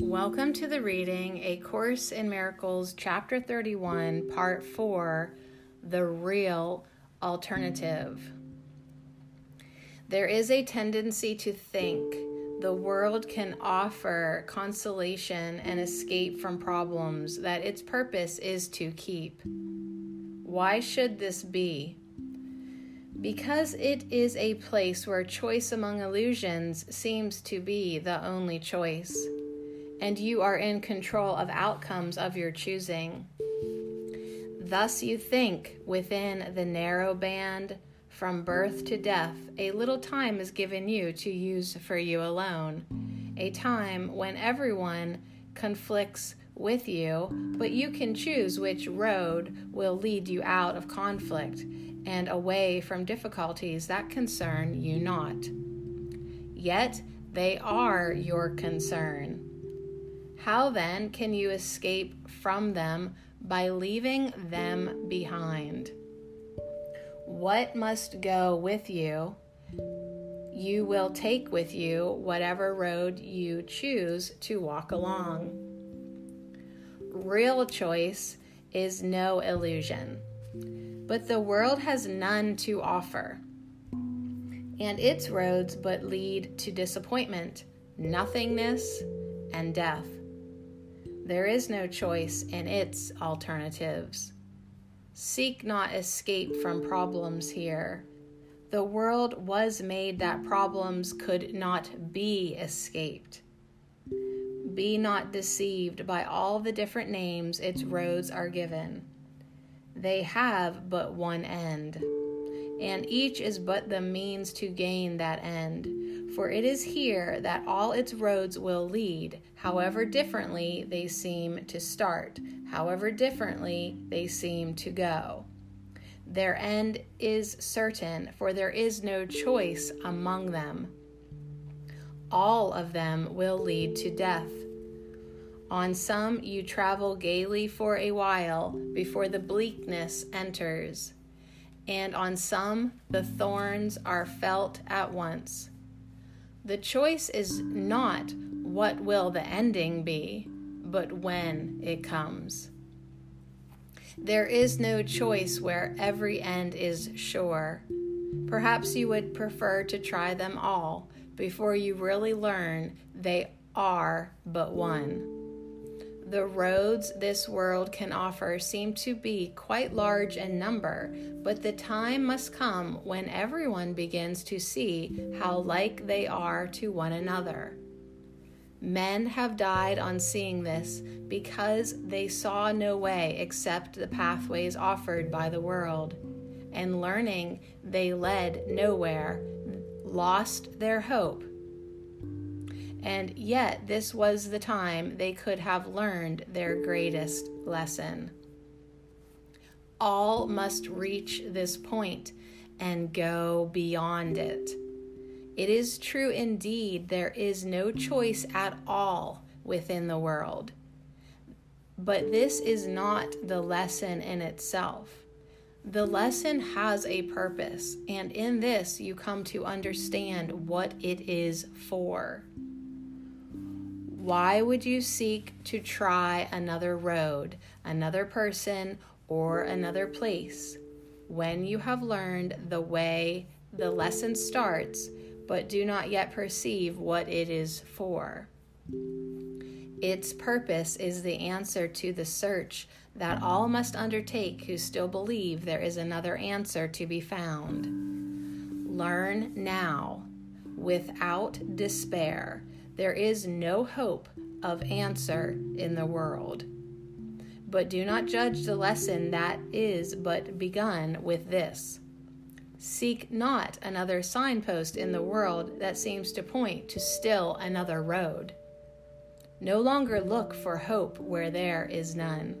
Welcome to the reading A Course in Miracles, Chapter 31, Part 4 The Real Alternative. There is a tendency to think the world can offer consolation and escape from problems that its purpose is to keep. Why should this be? Because it is a place where choice among illusions seems to be the only choice, and you are in control of outcomes of your choosing. Thus, you think within the narrow band from birth to death, a little time is given you to use for you alone, a time when everyone conflicts with you, but you can choose which road will lead you out of conflict and away from difficulties that concern you not. Yet they are your concern. How then can you escape from them by leaving them behind? What must go with you? You will take with you whatever road you choose to walk along. Real choice is no illusion, but the world has none to offer, and its roads but lead to disappointment, nothingness, and death. There is no choice in its alternatives. Seek not escape from problems here. The world was made that problems could not be escaped. Be not deceived by all the different names its roads are given. They have but one end, and each is but the means to gain that end. For it is here that all its roads will lead, however differently they seem to start, however differently they seem to go. Their end is certain, for there is no choice among them. All of them will lead to death. On some you travel gaily for a while before the bleakness enters, and on some the thorns are felt at once. The choice is not what will the ending be, but when it comes. There is no choice where every end is sure. Perhaps you would prefer to try them all before you really learn they are but one. The roads this world can offer seem to be quite large in number, but the time must come when everyone begins to see how like they are to one another. Men have died on seeing this because they saw no way except the pathways offered by the world, and learning they led nowhere, lost their hope and yet this was the time they could have learned their greatest lesson. All must reach this point and go beyond it. It is true indeed, there is no choice at all within the world. But this is not the lesson in itself. The lesson has a purpose, and in this you come to understand what it is for. Why would you seek to try another road, another person, or another place when you have learned the way the lesson starts, but do not yet perceive what it is for? Its purpose is the answer to the search that all must undertake who still believe there is another answer to be found. Learn now, without despair there is no hope of answer in the world. But do not judge the lesson that is but begun with this. Seek not another signpost in the world that seems to point to still another road. No longer look for hope where there is none.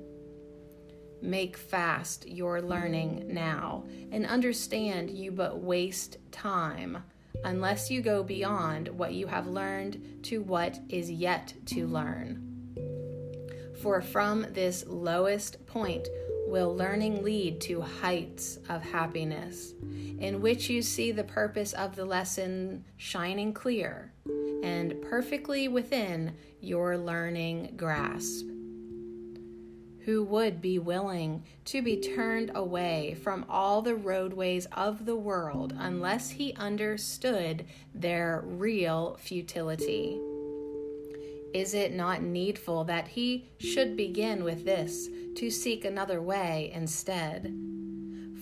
Make fast your learning now and understand you but waste time unless you go beyond what you have learned to what is yet to learn. For from this lowest point will learning lead to heights of happiness, in which you see the purpose of the lesson shining clear, and perfectly within your learning grasp. Who would be willing to be turned away from all the roadways of the world unless he understood their real futility? Is it not needful that he should begin with this to seek another way instead?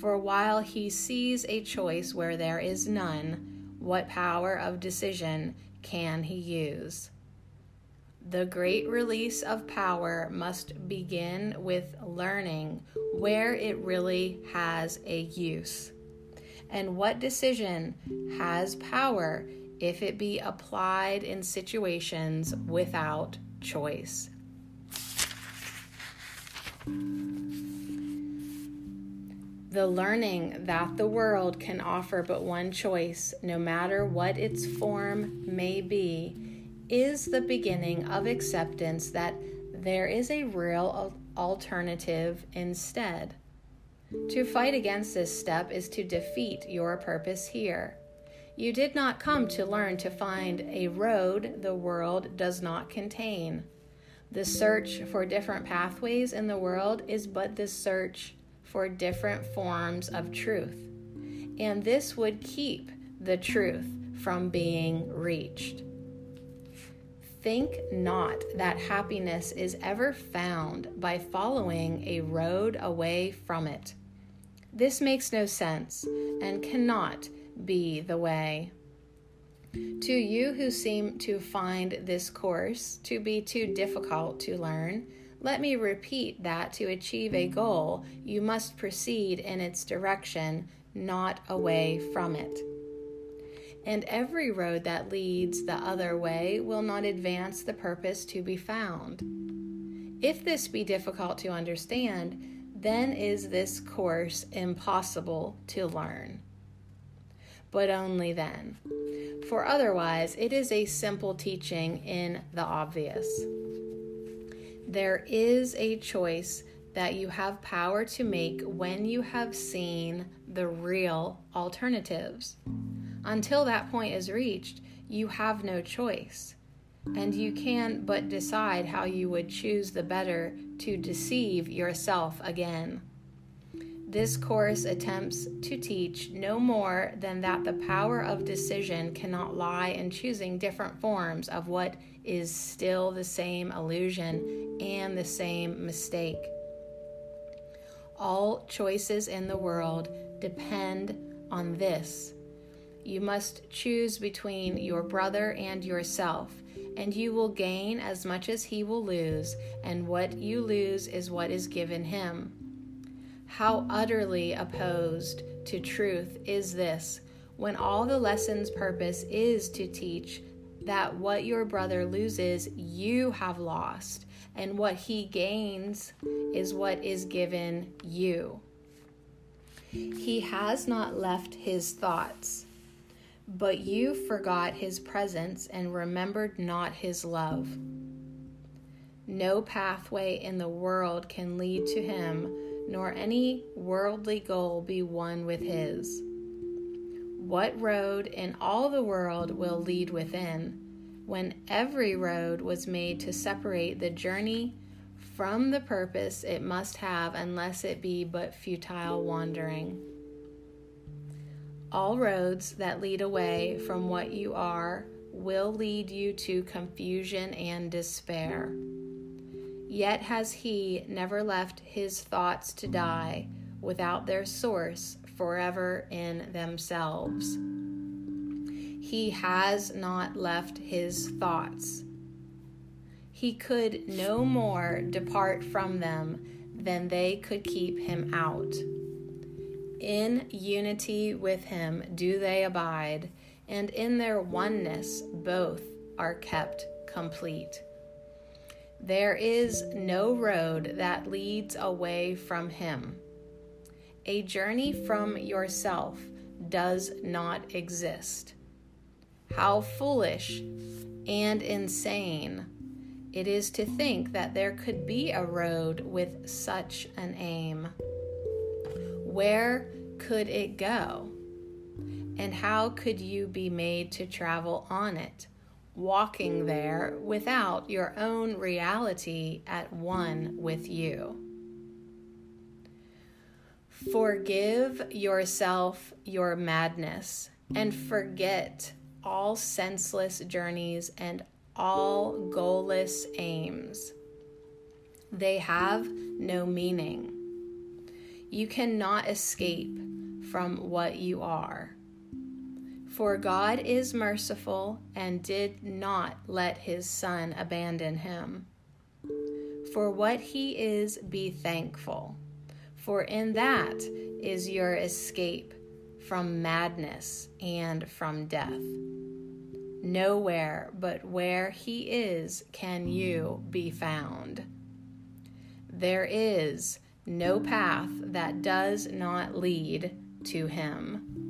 For while he sees a choice where there is none, what power of decision can he use? The great release of power must begin with learning where it really has a use. And what decision has power if it be applied in situations without choice? The learning that the world can offer but one choice, no matter what its form may be, is the beginning of acceptance that there is a real alternative instead. To fight against this step is to defeat your purpose here. You did not come to learn to find a road the world does not contain. The search for different pathways in the world is but the search for different forms of truth. And this would keep the truth from being reached. Think not that happiness is ever found by following a road away from it. This makes no sense and cannot be the way. To you who seem to find this course to be too difficult to learn, let me repeat that to achieve a goal, you must proceed in its direction, not away from it. And every road that leads the other way will not advance the purpose to be found. If this be difficult to understand, then is this course impossible to learn. But only then, for otherwise it is a simple teaching in the obvious. There is a choice that you have power to make when you have seen the real alternatives. Until that point is reached, you have no choice, and you can but decide how you would choose the better to deceive yourself again. This course attempts to teach no more than that the power of decision cannot lie in choosing different forms of what is still the same illusion and the same mistake. All choices in the world depend on this. You must choose between your brother and yourself, and you will gain as much as he will lose, and what you lose is what is given him. How utterly opposed to truth is this when all the lesson's purpose is to teach that what your brother loses, you have lost, and what he gains is what is given you. He has not left his thoughts, but you forgot his presence and remembered not his love. No pathway in the world can lead to him nor any worldly goal be one with his. What road in all the world will lead within, when every road was made to separate the journey from the purpose it must have, unless it be but futile wandering? All roads that lead away from what you are will lead you to confusion and despair. Yet has he never left his thoughts to die without their source forever in themselves. He has not left his thoughts. He could no more depart from them than they could keep him out. In unity with him do they abide, and in their oneness both are kept complete. There is no road that leads away from Him. A journey from yourself does not exist. How foolish and insane it is to think that there could be a road with such an aim. Where could it go? And how could you be made to travel on it? walking there without your own reality at one with you. Forgive yourself your madness and forget all senseless journeys and all goalless aims. They have no meaning. You cannot escape from what you are. For God is merciful and did not let his Son abandon him. For what he is, be thankful, for in that is your escape from madness and from death. Nowhere but where he is can you be found. There is no path that does not lead to him.